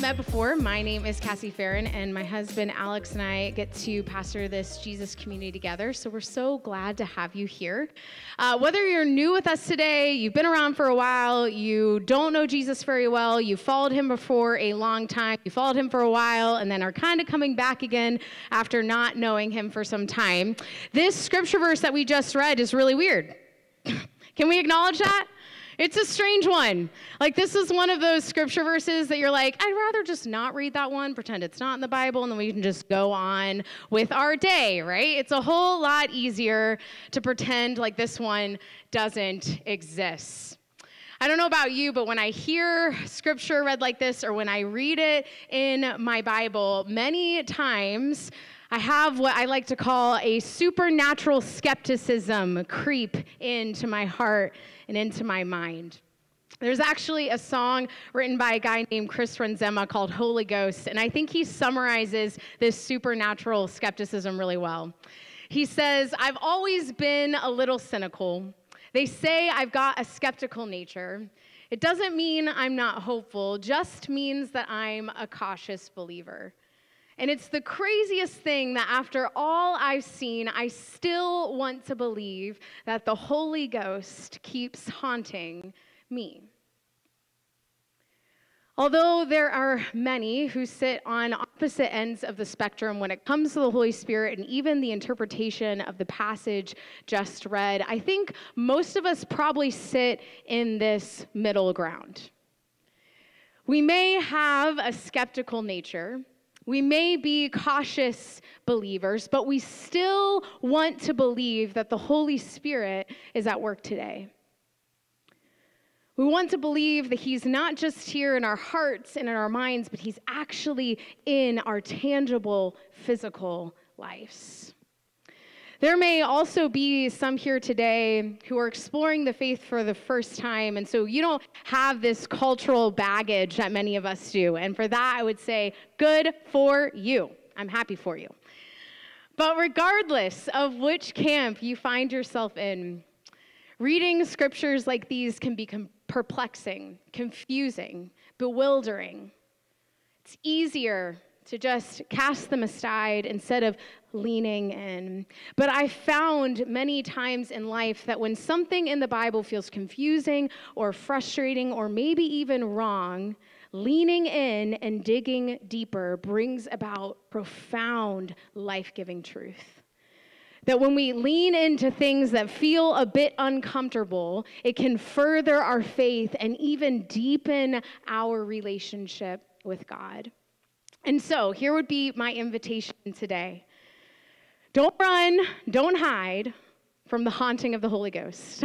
met before, my name is Cassie Farron, and my husband Alex and I get to pastor this Jesus community together. So we're so glad to have you here. Uh, whether you're new with us today, you've been around for a while, you don't know Jesus very well, you followed him before a long time, you followed him for a while, and then are kind of coming back again after not knowing him for some time. This scripture verse that we just read is really weird. Can we acknowledge that? It's a strange one. Like, this is one of those scripture verses that you're like, I'd rather just not read that one, pretend it's not in the Bible, and then we can just go on with our day, right? It's a whole lot easier to pretend like this one doesn't exist. I don't know about you, but when I hear scripture read like this or when I read it in my Bible, many times I have what I like to call a supernatural skepticism creep into my heart and into my mind. There's actually a song written by a guy named Chris Renzema called Holy Ghost, and I think he summarizes this supernatural skepticism really well. He says, I've always been a little cynical. They say I've got a skeptical nature. It doesn't mean I'm not hopeful, just means that I'm a cautious believer. And it's the craziest thing that after all I've seen, I still want to believe that the Holy Ghost keeps haunting me. Although there are many who sit on opposite ends of the spectrum when it comes to the Holy Spirit and even the interpretation of the passage just read, I think most of us probably sit in this middle ground. We may have a skeptical nature, we may be cautious believers, but we still want to believe that the Holy Spirit is at work today. We want to believe that He's not just here in our hearts and in our minds, but He's actually in our tangible physical lives. There may also be some here today who are exploring the faith for the first time, and so you don't have this cultural baggage that many of us do. And for that, I would say, good for you. I'm happy for you. But regardless of which camp you find yourself in, reading scriptures like these can be perplexing, confusing, bewildering. It's easier to just cast them aside instead of leaning in. But I found many times in life that when something in the Bible feels confusing or frustrating or maybe even wrong, leaning in and digging deeper brings about profound life giving truth. That when we lean into things that feel a bit uncomfortable, it can further our faith and even deepen our relationship with God. And so, here would be my invitation today don't run, don't hide from the haunting of the Holy Ghost,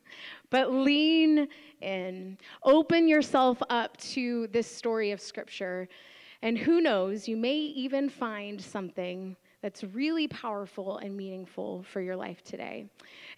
but lean in. Open yourself up to this story of Scripture. And who knows, you may even find something that's really powerful and meaningful for your life today.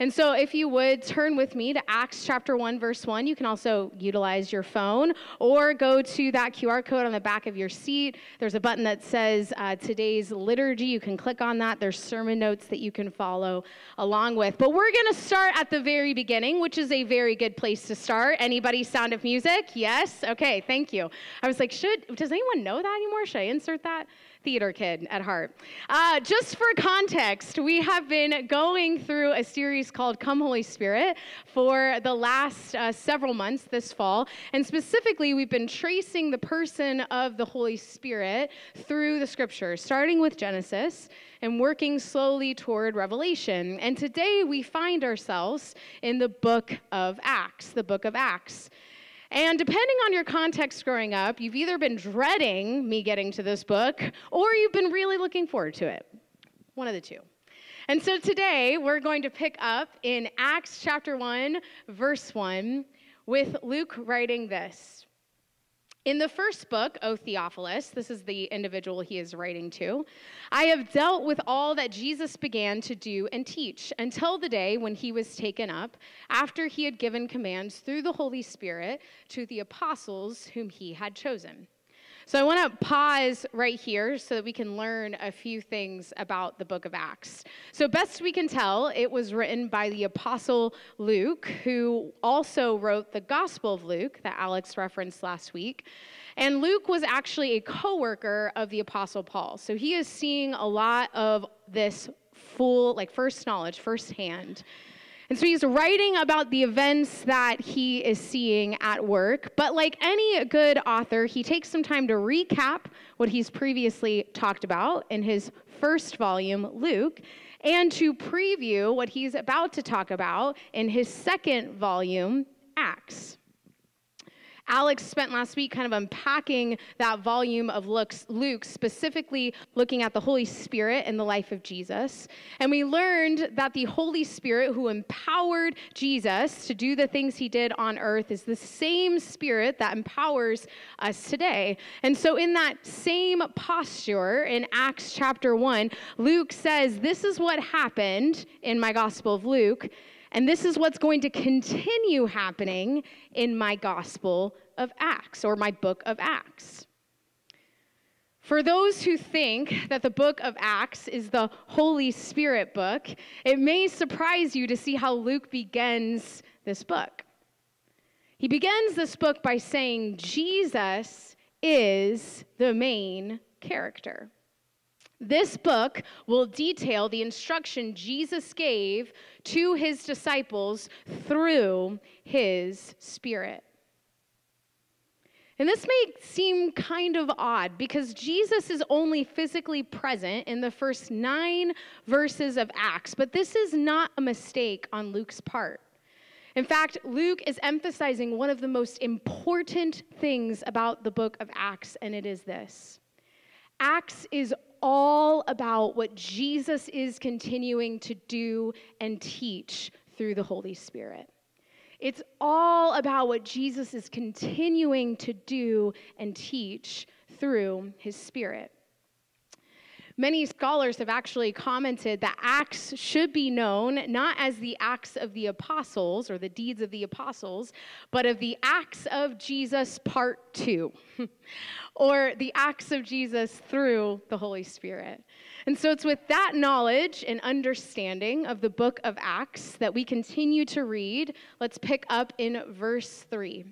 And so, if you would turn with me to Acts chapter 1, verse 1, you can also utilize your phone or go to that QR code on the back of your seat. There's a button that says uh, today's liturgy. You can click on that. There's sermon notes that you can follow along with. But we're going to start at the very beginning, which is a very good place to start. Anybody sound of music? Yes? Okay, thank you. I was like, should, does anyone know that anymore? Should I insert that? Theater kid at heart. Uh, just for context, we have been going through a series called Come Holy Spirit for the last uh, several months this fall. And specifically, we've been tracing the person of the Holy Spirit through the scriptures, starting with Genesis and working slowly toward Revelation. And today we find ourselves in the book of Acts, the book of Acts. And depending on your context growing up, you've either been dreading me getting to this book or you've been really looking forward to it. One of the two. And so today we're going to pick up in Acts chapter 1, verse 1, with Luke writing this in the first book, O Theophilus, this is the individual he is writing to, I have dealt with all that Jesus began to do and teach until the day when he was taken up, after he had given commands through the Holy Spirit to the apostles whom he had chosen. So I want to pause right here so that we can learn a few things about the book of Acts. So, best we can tell, it was written by the Apostle Luke, who also wrote the Gospel of Luke that Alex referenced last week. And Luke was actually a co worker of the Apostle Paul. So he is seeing a lot of this full, like first knowledge, firsthand. And so he's writing about the events that he is seeing at work. But like any good author, he takes some time to recap what he's previously talked about in his first volume, Luke, and to preview what he's about to talk about in his second volume, Acts. Alex spent last week kind of unpacking that volume of Luke, specifically looking at the Holy Spirit in the life of Jesus. And we learned that the Holy Spirit who empowered Jesus to do the things he did on earth is the same Spirit that empowers us today. And so, in that same posture in Acts chapter 1, Luke says, This is what happened in my Gospel of Luke. And this is what's going to continue happening in my Gospel of Acts or my book of Acts. For those who think that the book of Acts is the Holy Spirit book, it may surprise you to see how Luke begins this book. He begins this book by saying Jesus is the main character. This book will detail the instruction Jesus gave to his disciples through his Spirit. And this may seem kind of odd because Jesus is only physically present in the first nine verses of Acts, but this is not a mistake on Luke's part. In fact, Luke is emphasizing one of the most important things about the book of Acts, and it is this Acts is all about what Jesus is continuing to do and teach through the Holy Spirit. It's all about what Jesus is continuing to do and teach through his Spirit. Many scholars have actually commented that Acts should be known not as the Acts of the Apostles or the deeds of the Apostles, but of the Acts of Jesus, part two, or the Acts of Jesus through the Holy Spirit. And so it's with that knowledge and understanding of the book of Acts that we continue to read. Let's pick up in verse 3.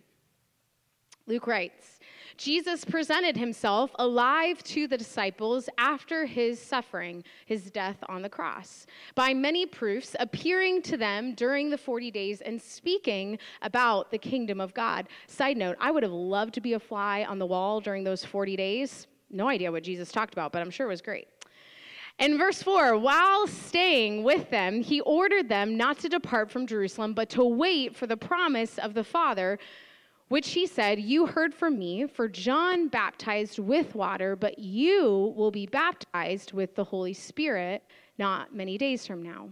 Luke writes, Jesus presented himself alive to the disciples after his suffering, his death on the cross, by many proofs, appearing to them during the 40 days and speaking about the kingdom of God. Side note, I would have loved to be a fly on the wall during those 40 days. No idea what Jesus talked about, but I'm sure it was great. In verse 4, while staying with them, he ordered them not to depart from Jerusalem, but to wait for the promise of the Father which he said, You heard from me, for John baptized with water, but you will be baptized with the Holy Spirit not many days from now.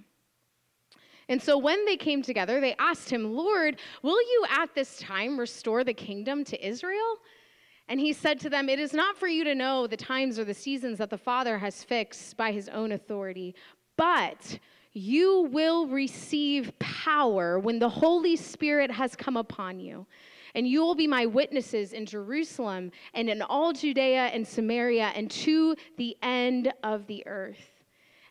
And so when they came together, they asked him, Lord, will you at this time restore the kingdom to Israel? And he said to them, It is not for you to know the times or the seasons that the Father has fixed by his own authority, but you will receive power when the Holy Spirit has come upon you and you will be my witnesses in Jerusalem and in all Judea and Samaria and to the end of the earth.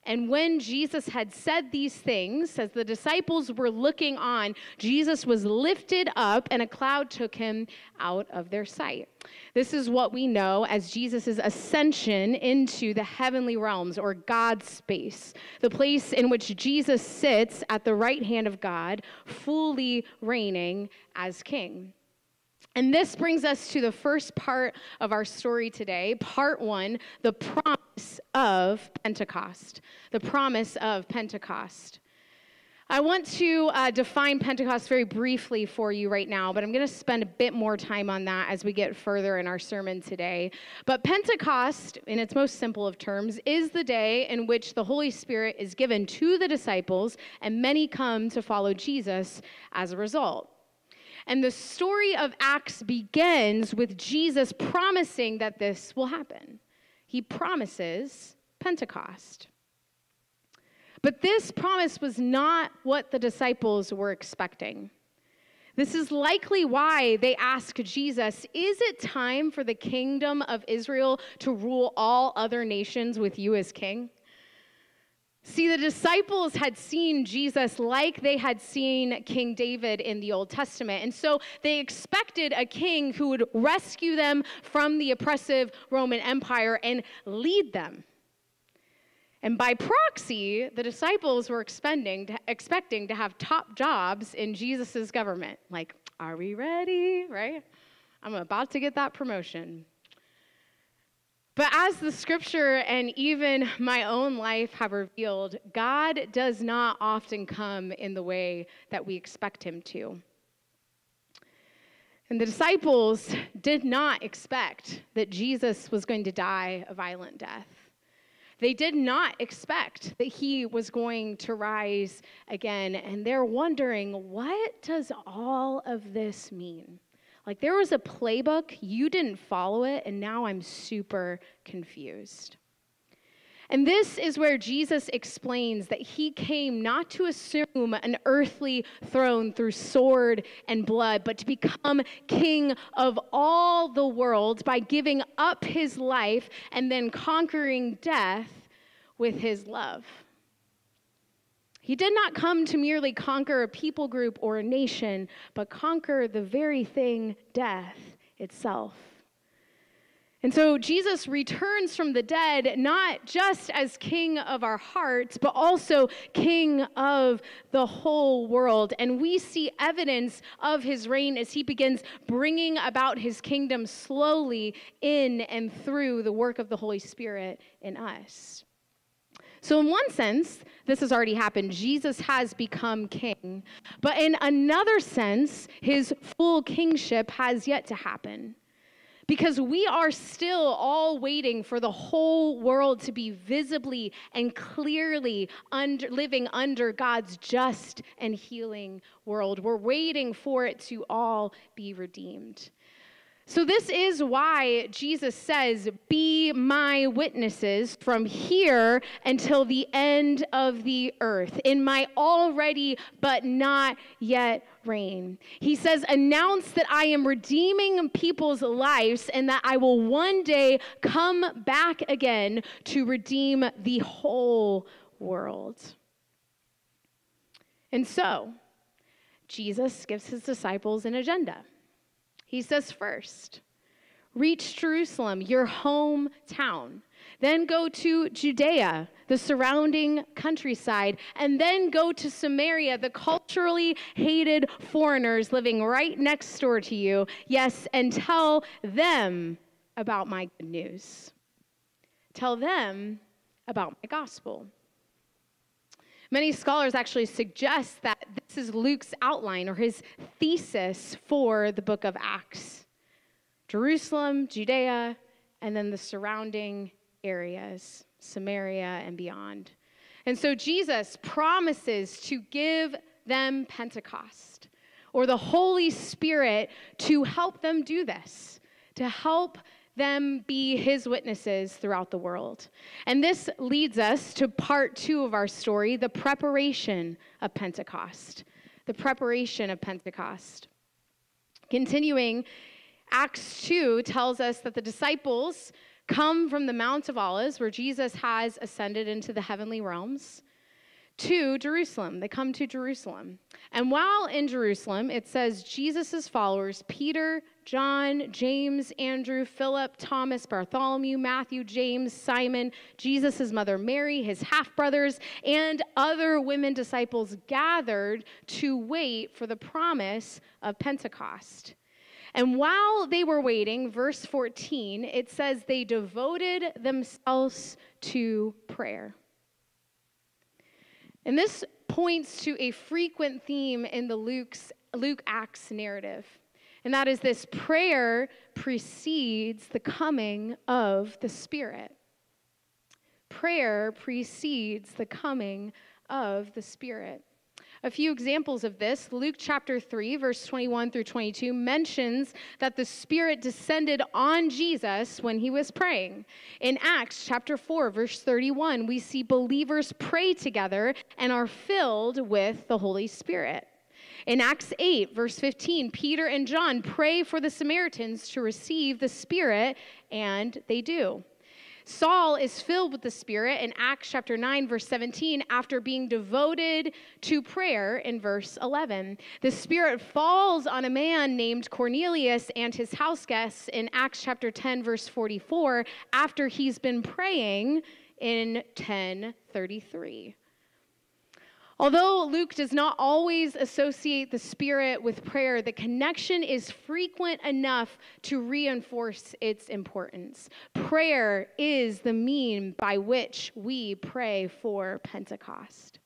And when Jesus had said these things, as the disciples were looking on, Jesus was lifted up and a cloud took him out of their sight. This is what we know as Jesus' ascension into the heavenly realms or God's space, the place in which Jesus sits at the right hand of God, fully reigning as king. And this brings us to the first part of our story today, part one the promise of Pentecost. The promise of Pentecost. I want to uh, define Pentecost very briefly for you right now, but I'm going to spend a bit more time on that as we get further in our sermon today. But Pentecost, in its most simple of terms, is the day in which the Holy Spirit is given to the disciples, and many come to follow Jesus as a result. And the story of Acts begins with Jesus promising that this will happen. He promises Pentecost. But this promise was not what the disciples were expecting. This is likely why they ask Jesus, Is it time for the kingdom of Israel to rule all other nations with you as king? See, the disciples had seen Jesus like they had seen King David in the Old Testament. And so they expected a king who would rescue them from the oppressive Roman Empire and lead them. And by proxy, the disciples were expecting to, expecting to have top jobs in Jesus' government. Like, are we ready? Right? I'm about to get that promotion. But as the scripture and even my own life have revealed, God does not often come in the way that we expect him to. And the disciples did not expect that Jesus was going to die a violent death. They did not expect that he was going to rise again, and they're wondering, what does all of this mean? Like there was a playbook, you didn't follow it, and now I'm super confused. And this is where Jesus explains that he came not to assume an earthly throne through sword and blood, but to become king of all the world by giving up his life and then conquering death with his love. He did not come to merely conquer a people group or a nation, but conquer the very thing, death itself. And so Jesus returns from the dead not just as king of our hearts, but also king of the whole world. And we see evidence of his reign as he begins bringing about his kingdom slowly in and through the work of the Holy Spirit in us. So, in one sense, this has already happened. Jesus has become king. But in another sense, his full kingship has yet to happen because we are still all waiting for the whole world to be visibly and clearly under, living under God's just and healing world. We're waiting for it to all be redeemed. So, this is why Jesus says, Be my witnesses from here until the end of the earth, in my already but not yet reign. He says, Announce that I am redeeming people's lives and that I will one day come back again to redeem the whole world. And so, Jesus gives his disciples an agenda. He says, first, reach Jerusalem, your hometown. Then go to Judea, the surrounding countryside, and then go to Samaria, the culturally hated foreigners living right next door to you. Yes, and tell them about my good news. Tell them about my gospel. Many scholars actually suggest that this is Luke's outline or his thesis for the book of Acts Jerusalem, Judea, and then the surrounding areas, Samaria and beyond. And so Jesus promises to give them Pentecost or the Holy Spirit to help them do this, to help them be his witnesses throughout the world. And this leads us to part two of our story the preparation of Pentecost. The preparation of Pentecost. Continuing, Acts 2 tells us that the disciples come from the Mount of Olives, where Jesus has ascended into the heavenly realms to Jerusalem. They come to Jerusalem. And while in Jerusalem, it says Jesus' followers, Peter, John, James, Andrew, Philip, Thomas, Bartholomew, Matthew, James, Simon, Jesus' mother Mary, his half brothers, and other women disciples gathered to wait for the promise of Pentecost. And while they were waiting, verse 14, it says they devoted themselves to prayer. And this points to a frequent theme in the Luke's, Luke Acts narrative. And that is this prayer precedes the coming of the Spirit. Prayer precedes the coming of the Spirit. A few examples of this Luke chapter 3, verse 21 through 22 mentions that the Spirit descended on Jesus when he was praying. In Acts chapter 4, verse 31, we see believers pray together and are filled with the Holy Spirit. In Acts 8, verse 15, Peter and John pray for the Samaritans to receive the Spirit, and they do. Saul is filled with the Spirit in Acts chapter 9, verse 17, after being devoted to prayer in verse 11. The Spirit falls on a man named Cornelius and his house guests in Acts chapter 10, verse 44, after he's been praying in 1033. Although Luke does not always associate the Spirit with prayer, the connection is frequent enough to reinforce its importance. Prayer is the mean by which we pray for Pentecost.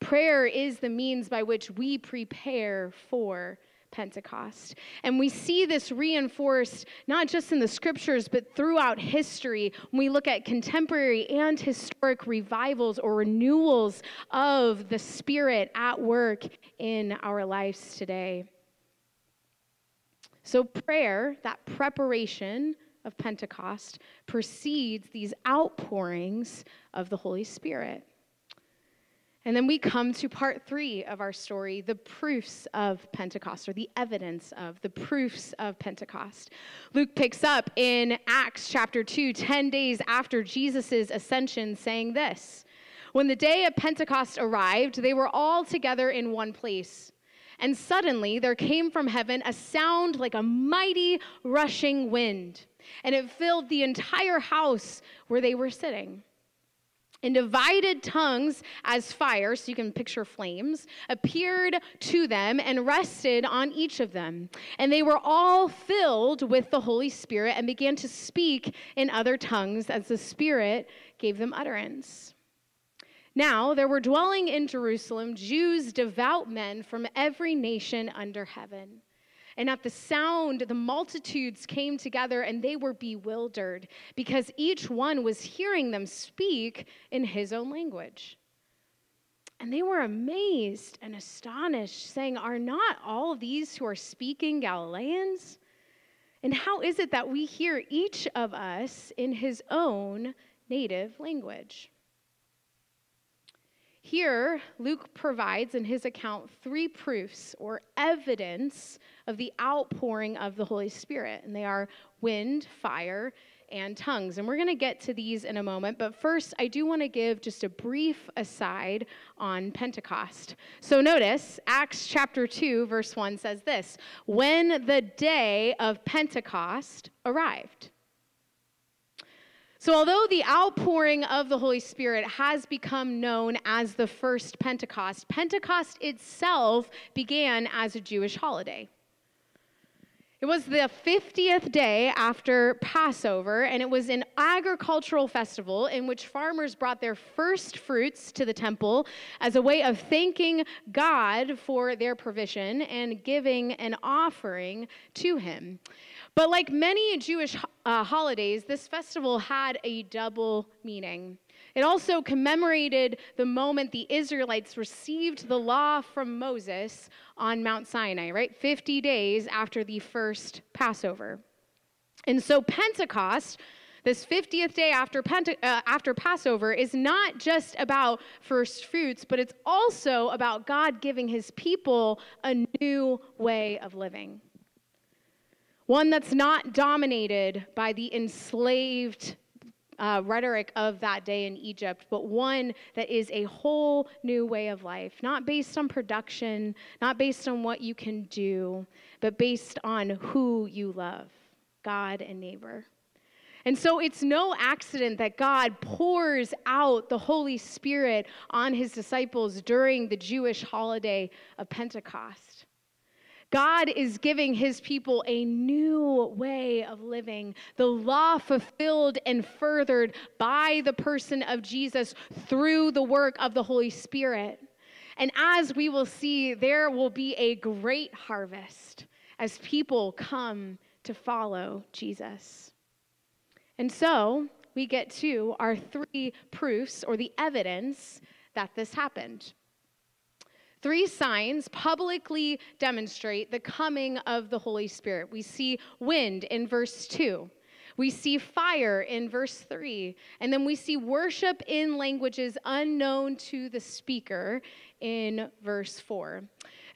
Prayer is the means by which we prepare for Pentecost. And we see this reinforced not just in the scriptures, but throughout history when we look at contemporary and historic revivals or renewals of the Spirit at work in our lives today. So, prayer, that preparation of Pentecost, precedes these outpourings of the Holy Spirit. And then we come to part three of our story the proofs of Pentecost, or the evidence of the proofs of Pentecost. Luke picks up in Acts chapter 2, 10 days after Jesus' ascension, saying this When the day of Pentecost arrived, they were all together in one place. And suddenly there came from heaven a sound like a mighty rushing wind, and it filled the entire house where they were sitting. And divided tongues as fire, so you can picture flames, appeared to them and rested on each of them. And they were all filled with the Holy Spirit and began to speak in other tongues as the Spirit gave them utterance. Now there were dwelling in Jerusalem Jews, devout men from every nation under heaven. And at the sound, the multitudes came together and they were bewildered because each one was hearing them speak in his own language. And they were amazed and astonished, saying, Are not all these who are speaking Galileans? And how is it that we hear each of us in his own native language? Here, Luke provides in his account three proofs or evidence of the outpouring of the Holy Spirit, and they are wind, fire, and tongues. And we're going to get to these in a moment, but first, I do want to give just a brief aside on Pentecost. So notice Acts chapter 2, verse 1 says this When the day of Pentecost arrived. So, although the outpouring of the Holy Spirit has become known as the first Pentecost, Pentecost itself began as a Jewish holiday. It was the 50th day after Passover, and it was an agricultural festival in which farmers brought their first fruits to the temple as a way of thanking God for their provision and giving an offering to Him. But like many Jewish uh, holidays, this festival had a double meaning. It also commemorated the moment the Israelites received the law from Moses on Mount Sinai, right? 50 days after the first Passover. And so Pentecost, this 50th day after, Pente- uh, after Passover, is not just about first fruits, but it's also about God giving his people a new way of living. One that's not dominated by the enslaved uh, rhetoric of that day in Egypt, but one that is a whole new way of life, not based on production, not based on what you can do, but based on who you love God and neighbor. And so it's no accident that God pours out the Holy Spirit on his disciples during the Jewish holiday of Pentecost. God is giving his people a new way of living, the law fulfilled and furthered by the person of Jesus through the work of the Holy Spirit. And as we will see, there will be a great harvest as people come to follow Jesus. And so we get to our three proofs or the evidence that this happened. Three signs publicly demonstrate the coming of the Holy Spirit. We see wind in verse 2. We see fire in verse 3. And then we see worship in languages unknown to the speaker in verse 4.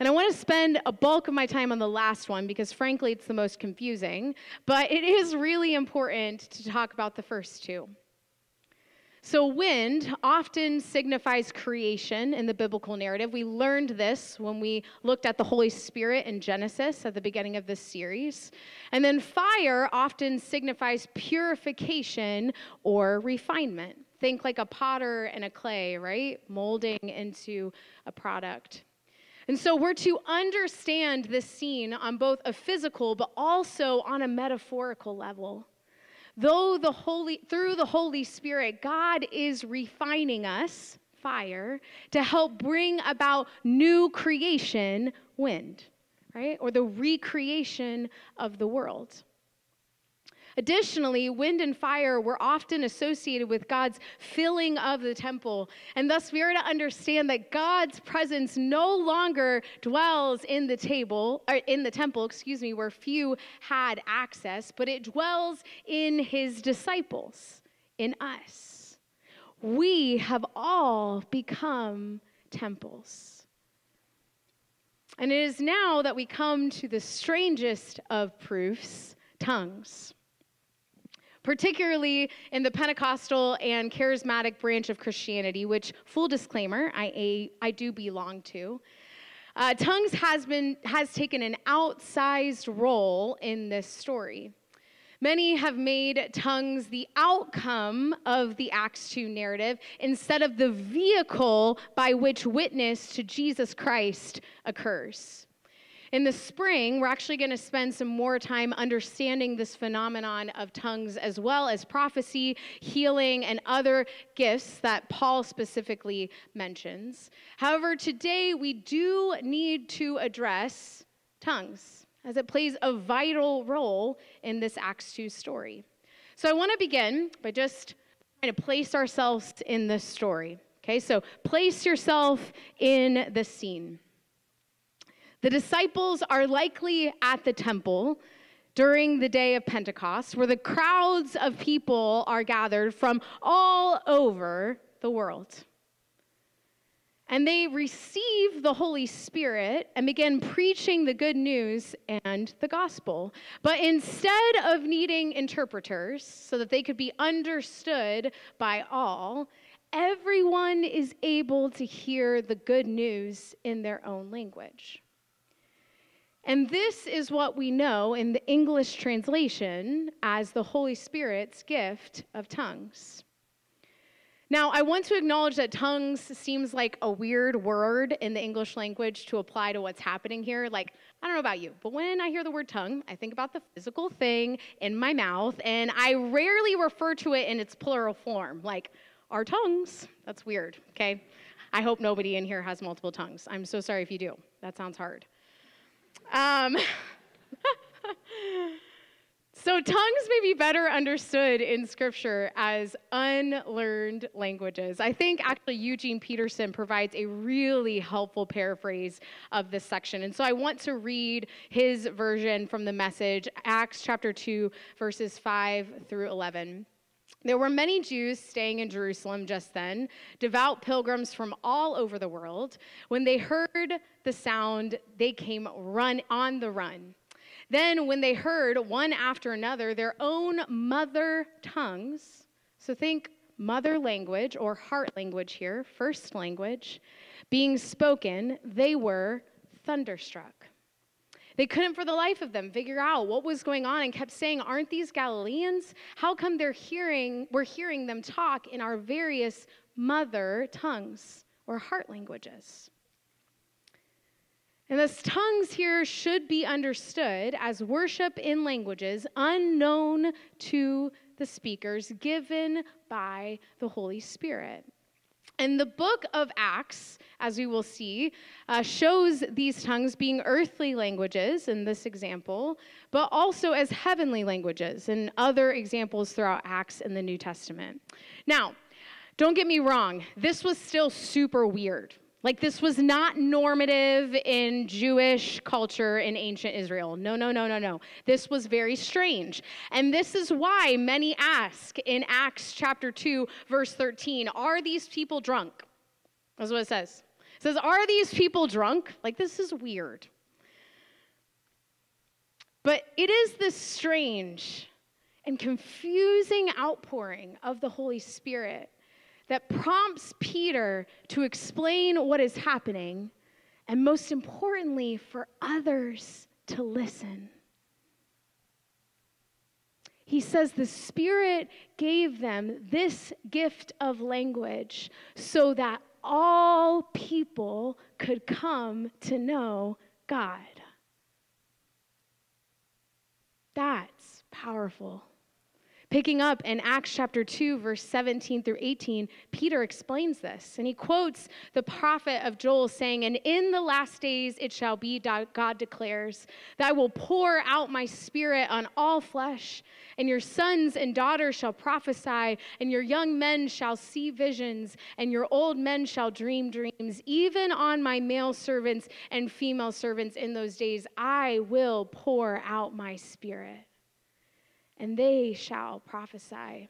And I want to spend a bulk of my time on the last one because, frankly, it's the most confusing. But it is really important to talk about the first two. So, wind often signifies creation in the biblical narrative. We learned this when we looked at the Holy Spirit in Genesis at the beginning of this series. And then, fire often signifies purification or refinement. Think like a potter and a clay, right? Molding into a product. And so we're to understand this scene on both a physical but also on a metaphorical level. Though the Holy, through the Holy Spirit, God is refining us, fire, to help bring about new creation, wind, right? Or the recreation of the world. Additionally, wind and fire were often associated with God's filling of the temple. And thus, we are to understand that God's presence no longer dwells in the table, or in the temple, excuse me, where few had access, but it dwells in his disciples, in us. We have all become temples. And it is now that we come to the strangest of proofs tongues particularly in the Pentecostal and charismatic branch of Christianity, which, full disclaimer, I, I do belong to. Uh, tongues has, been, has taken an outsized role in this story. Many have made tongues the outcome of the Acts 2 narrative instead of the vehicle by which witness to Jesus Christ occurs. In the spring, we're actually going to spend some more time understanding this phenomenon of tongues as well as prophecy, healing, and other gifts that Paul specifically mentions. However, today we do need to address tongues as it plays a vital role in this Acts 2 story. So I want to begin by just trying to place ourselves in this story. Okay, so place yourself in the scene. The disciples are likely at the temple during the day of Pentecost, where the crowds of people are gathered from all over the world. And they receive the Holy Spirit and begin preaching the good news and the gospel. But instead of needing interpreters so that they could be understood by all, everyone is able to hear the good news in their own language. And this is what we know in the English translation as the Holy Spirit's gift of tongues. Now, I want to acknowledge that tongues seems like a weird word in the English language to apply to what's happening here. Like, I don't know about you, but when I hear the word tongue, I think about the physical thing in my mouth, and I rarely refer to it in its plural form, like our tongues. That's weird, okay? I hope nobody in here has multiple tongues. I'm so sorry if you do. That sounds hard. Um, so, tongues may be better understood in Scripture as unlearned languages. I think actually Eugene Peterson provides a really helpful paraphrase of this section. And so I want to read his version from the message, Acts chapter 2, verses 5 through 11. There were many Jews staying in Jerusalem just then, devout pilgrims from all over the world. When they heard the sound, they came run on the run. Then, when they heard one after another their own mother tongues, so think mother language or heart language here, first language, being spoken, they were thunderstruck. They couldn't for the life of them figure out what was going on and kept saying, Aren't these Galileans? How come they're hearing, we're hearing them talk in our various mother tongues or heart languages? And thus, tongues here should be understood as worship in languages unknown to the speakers, given by the Holy Spirit. And the book of Acts, as we will see, uh, shows these tongues being earthly languages in this example, but also as heavenly languages in other examples throughout Acts in the New Testament. Now, don't get me wrong, this was still super weird. Like, this was not normative in Jewish culture in ancient Israel. No, no, no, no, no. This was very strange. And this is why many ask in Acts chapter 2, verse 13, are these people drunk? That's what it says. It says, Are these people drunk? Like, this is weird. But it is this strange and confusing outpouring of the Holy Spirit that prompts Peter to explain what is happening, and most importantly, for others to listen. He says the Spirit gave them this gift of language so that all people could come to know God. That's powerful. Picking up in Acts chapter 2, verse 17 through 18, Peter explains this. And he quotes the prophet of Joel saying, And in the last days it shall be, God declares, that I will pour out my spirit on all flesh, and your sons and daughters shall prophesy, and your young men shall see visions, and your old men shall dream dreams. Even on my male servants and female servants in those days, I will pour out my spirit and they shall prophesy.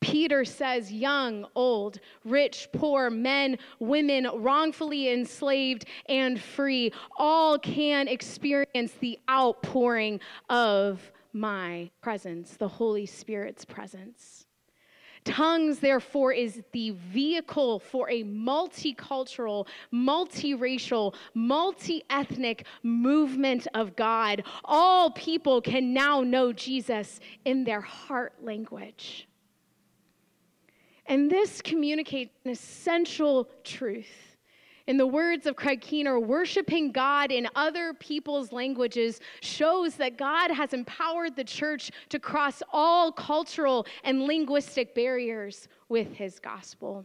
Peter says, young, old, rich, poor, men, women, wrongfully enslaved, and free, all can experience the outpouring of my presence, the Holy Spirit's presence. Tongues, therefore, is the vehicle for a multicultural, multiracial, multi ethnic movement of God. All people can now know Jesus in their heart language. And this communicates an essential truth in the words of Craig Keener, worshiping God in other people's languages shows that God has empowered the church to cross all cultural and linguistic barriers with his gospel.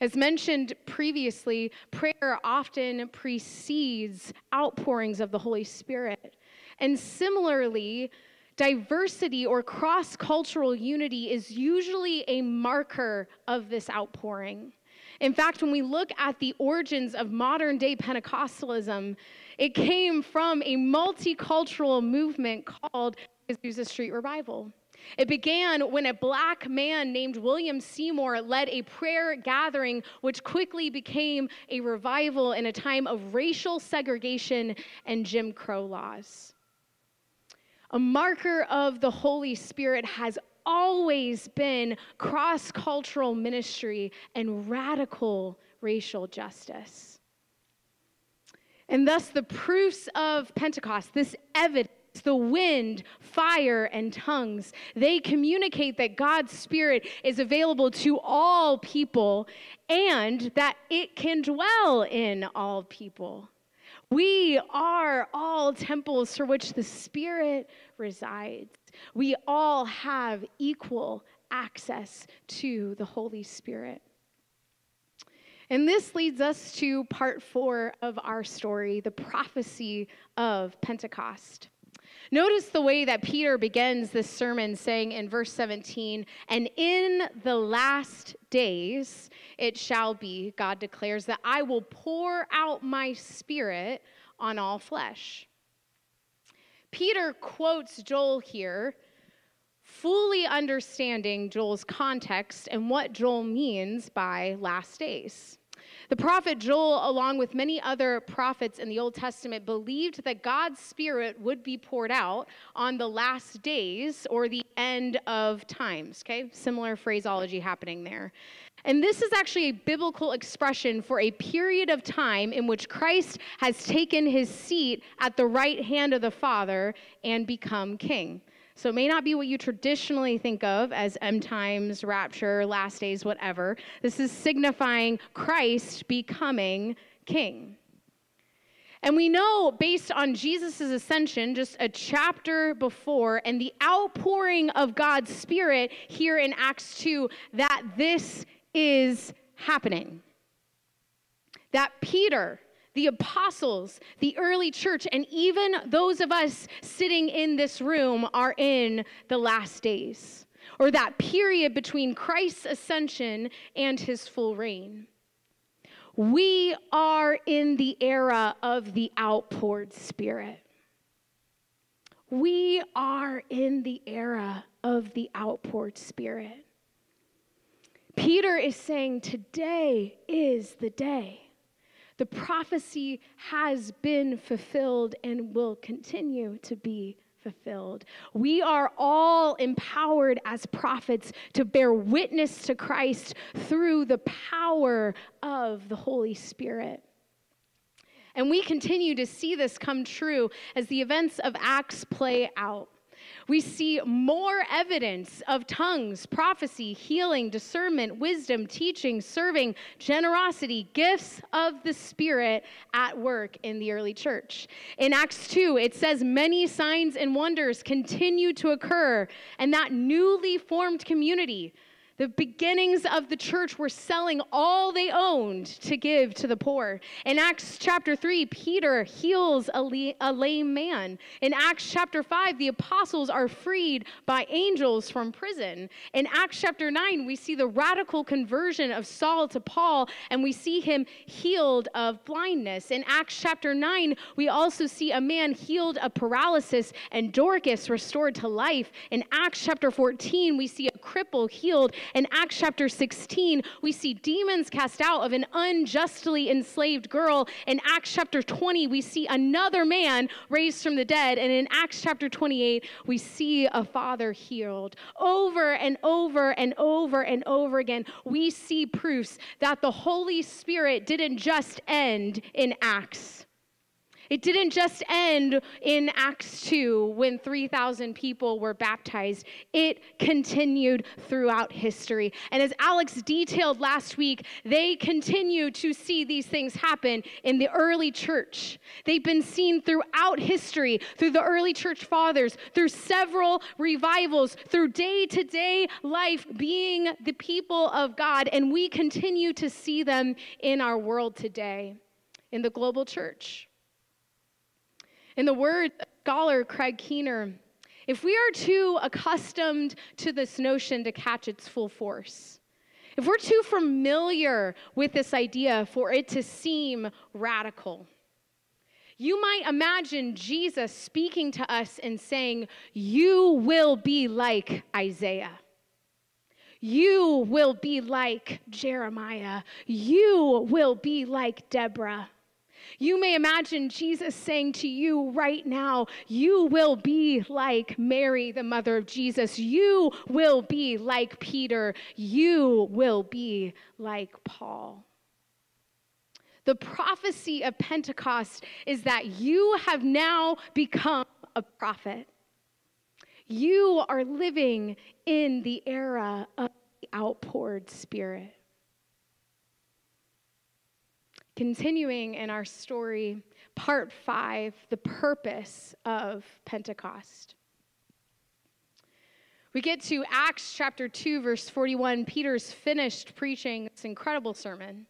As mentioned previously, prayer often precedes outpourings of the Holy Spirit. And similarly, diversity or cross cultural unity is usually a marker of this outpouring. In fact, when we look at the origins of modern day Pentecostalism, it came from a multicultural movement called the Azusa Street Revival. It began when a black man named William Seymour led a prayer gathering, which quickly became a revival in a time of racial segregation and Jim Crow laws. A marker of the Holy Spirit has always been cross cultural ministry and radical racial justice. And thus, the proofs of Pentecost, this evidence, the wind, fire, and tongues, they communicate that God's Spirit is available to all people and that it can dwell in all people. We are all temples for which the Spirit resides. We all have equal access to the Holy Spirit. And this leads us to part four of our story the prophecy of Pentecost. Notice the way that Peter begins this sermon saying in verse 17, and in the last days it shall be, God declares, that I will pour out my spirit on all flesh. Peter quotes Joel here, fully understanding Joel's context and what Joel means by last days. The prophet Joel, along with many other prophets in the Old Testament, believed that God's Spirit would be poured out on the last days or the end of times. Okay, similar phraseology happening there. And this is actually a biblical expression for a period of time in which Christ has taken his seat at the right hand of the Father and become king. So it may not be what you traditionally think of as end times, rapture, last days, whatever. This is signifying Christ becoming king. And we know based on Jesus' ascension, just a chapter before, and the outpouring of God's Spirit here in Acts 2, that this is happening. That Peter, the apostles, the early church, and even those of us sitting in this room are in the last days, or that period between Christ's ascension and his full reign. We are in the era of the outpoured spirit. We are in the era of the outpoured spirit. Peter is saying, Today is the day. The prophecy has been fulfilled and will continue to be fulfilled. We are all empowered as prophets to bear witness to Christ through the power of the Holy Spirit. And we continue to see this come true as the events of Acts play out. We see more evidence of tongues, prophecy, healing, discernment, wisdom, teaching, serving, generosity, gifts of the Spirit at work in the early church. In Acts 2, it says many signs and wonders continue to occur, and that newly formed community the beginnings of the church were selling all they owned to give to the poor. In Acts chapter 3, Peter heals a, lame man. In Acts chapter 5, the apostles are freed by angels from prison. In Acts chapter 9, we see the radical conversion of Saul to Paul, and we see him healed of blindness. In Acts chapter 9, we also see a man healed of paralysis and Dorcas restored to life. In Acts chapter 14, we see a cripple healed in Acts chapter 16, we see demons cast out of an unjustly enslaved girl. In Acts chapter 20, we see another man raised from the dead. And in Acts chapter 28, we see a father healed. Over and over and over and over again, we see proofs that the Holy Spirit didn't just end in Acts. It didn't just end in Acts 2 when 3,000 people were baptized, it continued throughout history. And as Alex detailed last week, they continue to see these things happen in the early church. They've been seen throughout history, through the early church fathers, through several revivals, through day to day life being the people of God. And we continue to see them in our world today, in the global church. In the word scholar Craig Keener, if we are too accustomed to this notion to catch its full force, if we're too familiar with this idea for it to seem radical, you might imagine Jesus speaking to us and saying, You will be like Isaiah. You will be like Jeremiah. You will be like Deborah. You may imagine Jesus saying to you right now, You will be like Mary, the mother of Jesus. You will be like Peter. You will be like Paul. The prophecy of Pentecost is that you have now become a prophet. You are living in the era of the outpoured spirit. Continuing in our story, part five, the purpose of Pentecost. We get to Acts chapter 2, verse 41. Peter's finished preaching this incredible sermon.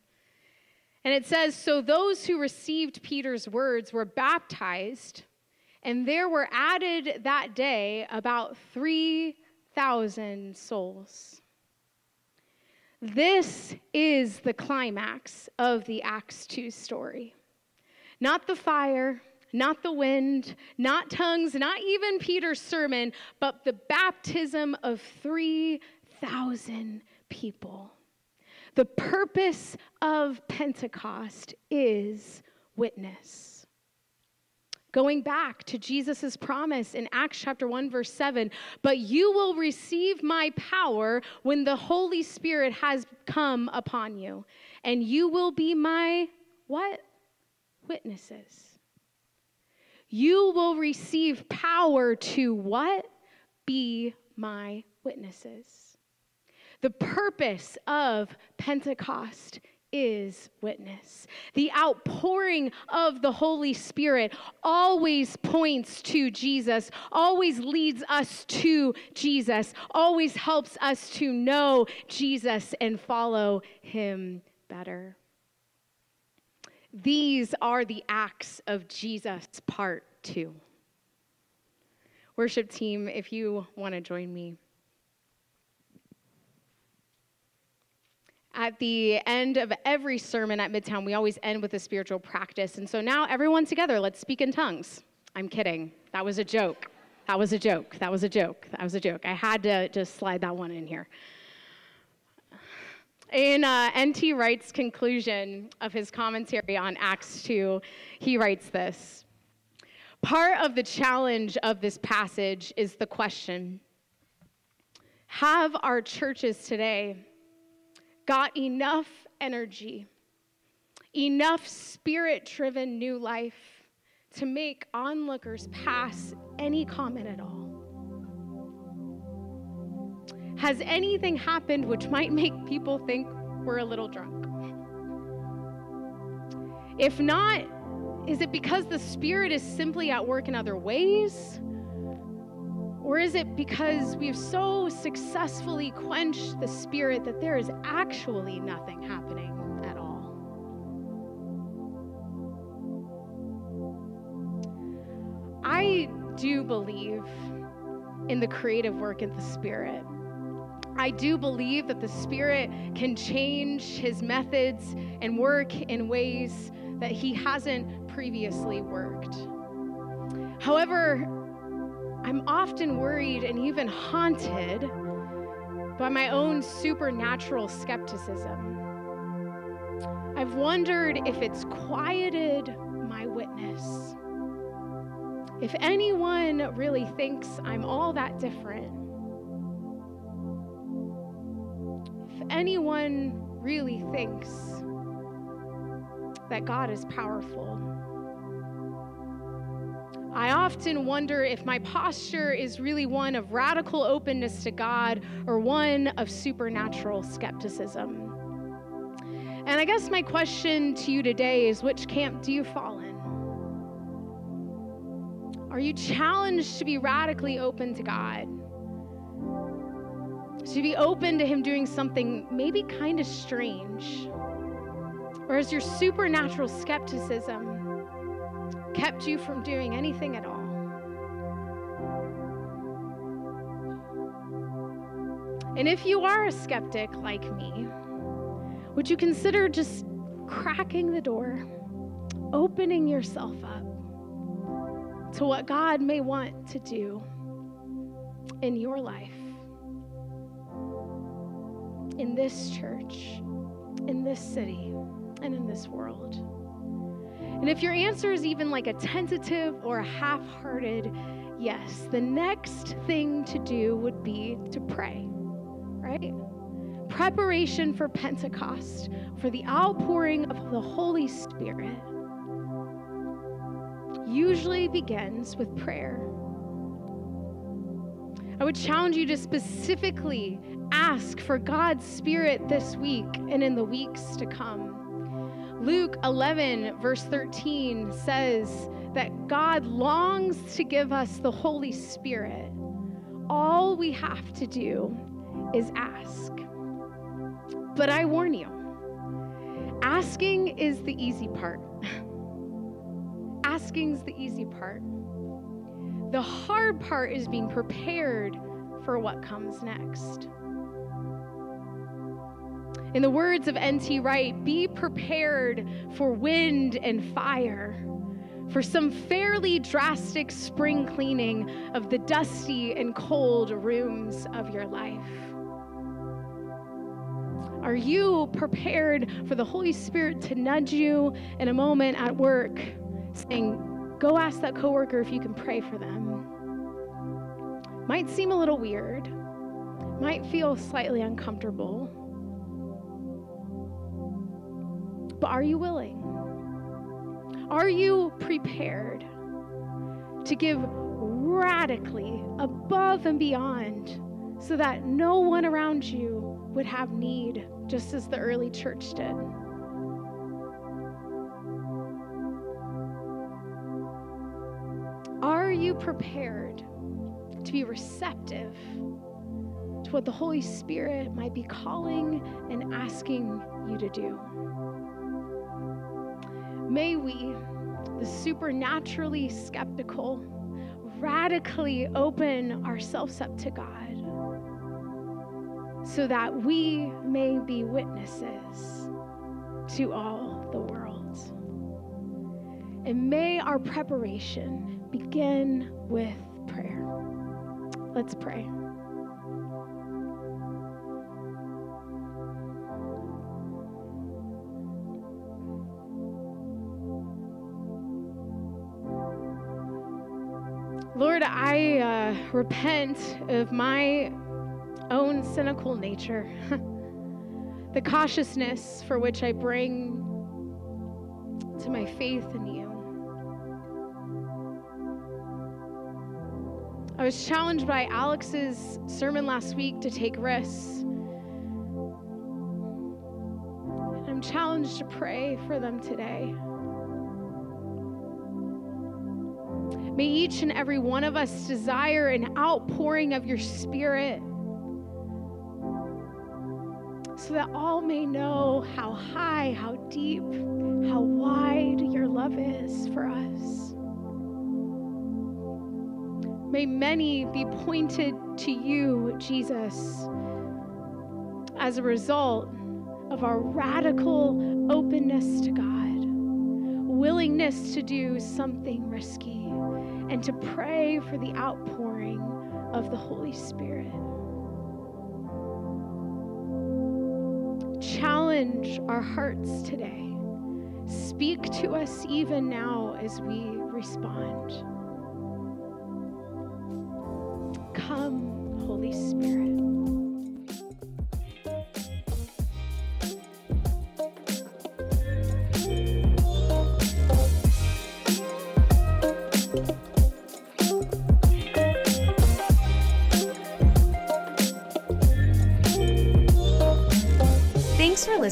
And it says So those who received Peter's words were baptized, and there were added that day about 3,000 souls. This is the climax of the Acts 2 story. Not the fire, not the wind, not tongues, not even Peter's sermon, but the baptism of 3,000 people. The purpose of Pentecost is witness. Going back to Jesus' promise in Acts chapter 1, verse 7 But you will receive my power when the Holy Spirit has come upon you, and you will be my what? Witnesses. You will receive power to what? Be my witnesses. The purpose of Pentecost is witness. The outpouring of the Holy Spirit always points to Jesus, always leads us to Jesus, always helps us to know Jesus and follow him better. These are the acts of Jesus, part two. Worship team, if you want to join me. At the end of every sermon at Midtown, we always end with a spiritual practice. And so now, everyone together, let's speak in tongues. I'm kidding. That was a joke. That was a joke. That was a joke. That was a joke. I had to just slide that one in here. In uh, N.T. Wright's conclusion of his commentary on Acts 2, he writes this Part of the challenge of this passage is the question Have our churches today got enough energy, enough spirit driven new life to make onlookers pass any comment at all? Has anything happened which might make people think we're a little drunk? If not, is it because the Spirit is simply at work in other ways? Or is it because we've so successfully quenched the Spirit that there is actually nothing happening at all? I do believe in the creative work of the Spirit. I do believe that the Spirit can change his methods and work in ways that he hasn't previously worked. However, I'm often worried and even haunted by my own supernatural skepticism. I've wondered if it's quieted my witness. If anyone really thinks I'm all that different, if anyone really thinks that God is powerful. I often wonder if my posture is really one of radical openness to God or one of supernatural skepticism. And I guess my question to you today is which camp do you fall in? Are you challenged to be radically open to God? to be open to Him doing something maybe kind of strange? Or has your supernatural skepticism kept you from doing anything at all? And if you are a skeptic like me, would you consider just cracking the door, opening yourself up to what God may want to do in your life? in this church, in this city, and in this world? And if your answer is even like a tentative or a half hearted yes, the next thing to do would be to pray, right? Preparation for Pentecost, for the outpouring of the Holy Spirit, usually begins with prayer. I would challenge you to specifically ask for God's Spirit this week and in the weeks to come. Luke 11, verse 13 says that God longs to give us the Holy Spirit. All we have to do is ask. But I warn you, asking is the easy part. Asking's the easy part. The hard part is being prepared for what comes next. In the words of N.T. Wright, be prepared for wind and fire, for some fairly drastic spring cleaning of the dusty and cold rooms of your life. Are you prepared for the Holy Spirit to nudge you in a moment at work, saying, Go ask that coworker if you can pray for them? Might seem a little weird, might feel slightly uncomfortable. But are you willing? Are you prepared to give radically above and beyond so that no one around you would have need, just as the early church did? Are you prepared to be receptive to what the Holy Spirit might be calling and asking you to do? May we, the supernaturally skeptical, radically open ourselves up to God so that we may be witnesses to all the world. And may our preparation begin with prayer. Let's pray. Lord, I uh, repent of my own cynical nature, the cautiousness for which I bring to my faith in you. I was challenged by Alex's sermon last week to take risks. And I'm challenged to pray for them today. May each and every one of us desire an outpouring of your spirit so that all may know how high, how deep, how wide your love is for us. May many be pointed to you, Jesus, as a result of our radical openness to God, willingness to do something risky, and to pray for the outpouring of the Holy Spirit. Challenge our hearts today. Speak to us even now as we respond.